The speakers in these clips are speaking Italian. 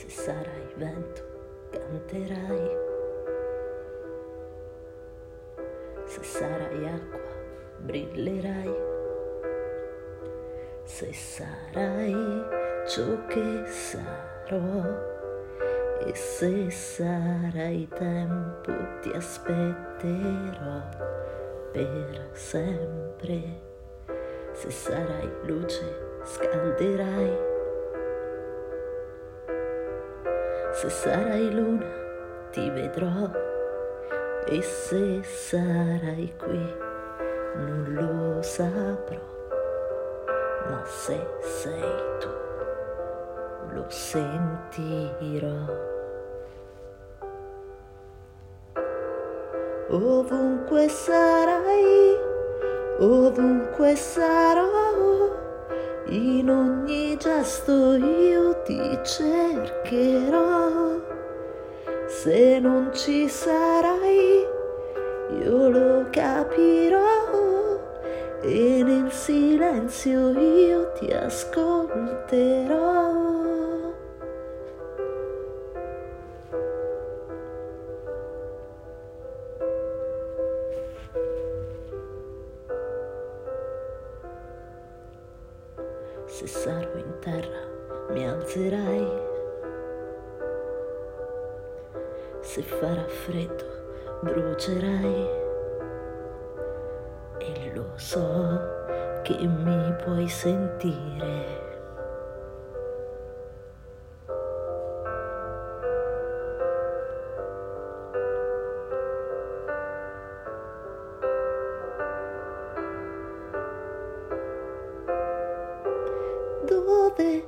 Se sarai vento, canterai. Se sarai acqua, brillerai. Se sarai ciò che sarò. E se sarai tempo, ti aspetterò per sempre. Se sarai luce, scalderai Se sarai luna ti vedrò e se sarai qui non lo saprò, ma se sei tu lo sentirò. Ovunque sarai, ovunque sarò in ogni gesto io ti cercherò. Se non ci sarai, io lo capirò e nel silenzio io ti ascolterò. Se sarò in terra mi alzerai. Se farà freddo brucerai. E lo so che mi puoi sentire. dove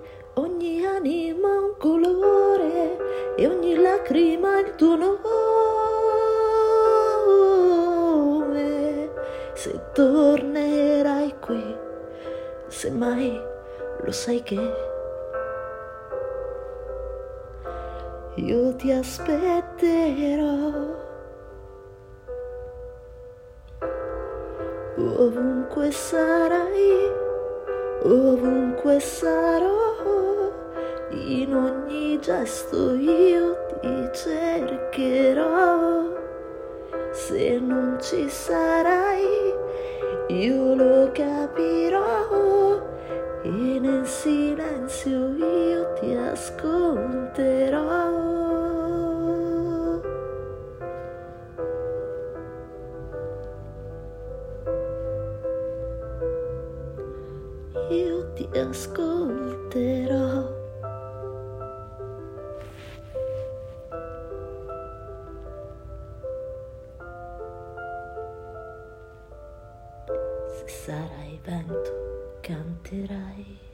e ogni lacrima il tuo nome. Se tornerai qui, se mai lo sai che io ti aspetterò. Ovunque sarai ovunque sarò, in ogni gesto io ti cercherò. Se non ci sarai, io lo capirò e nel silenzio io ti ascolterò. io ti ascolterò. Sarai vento, canterai.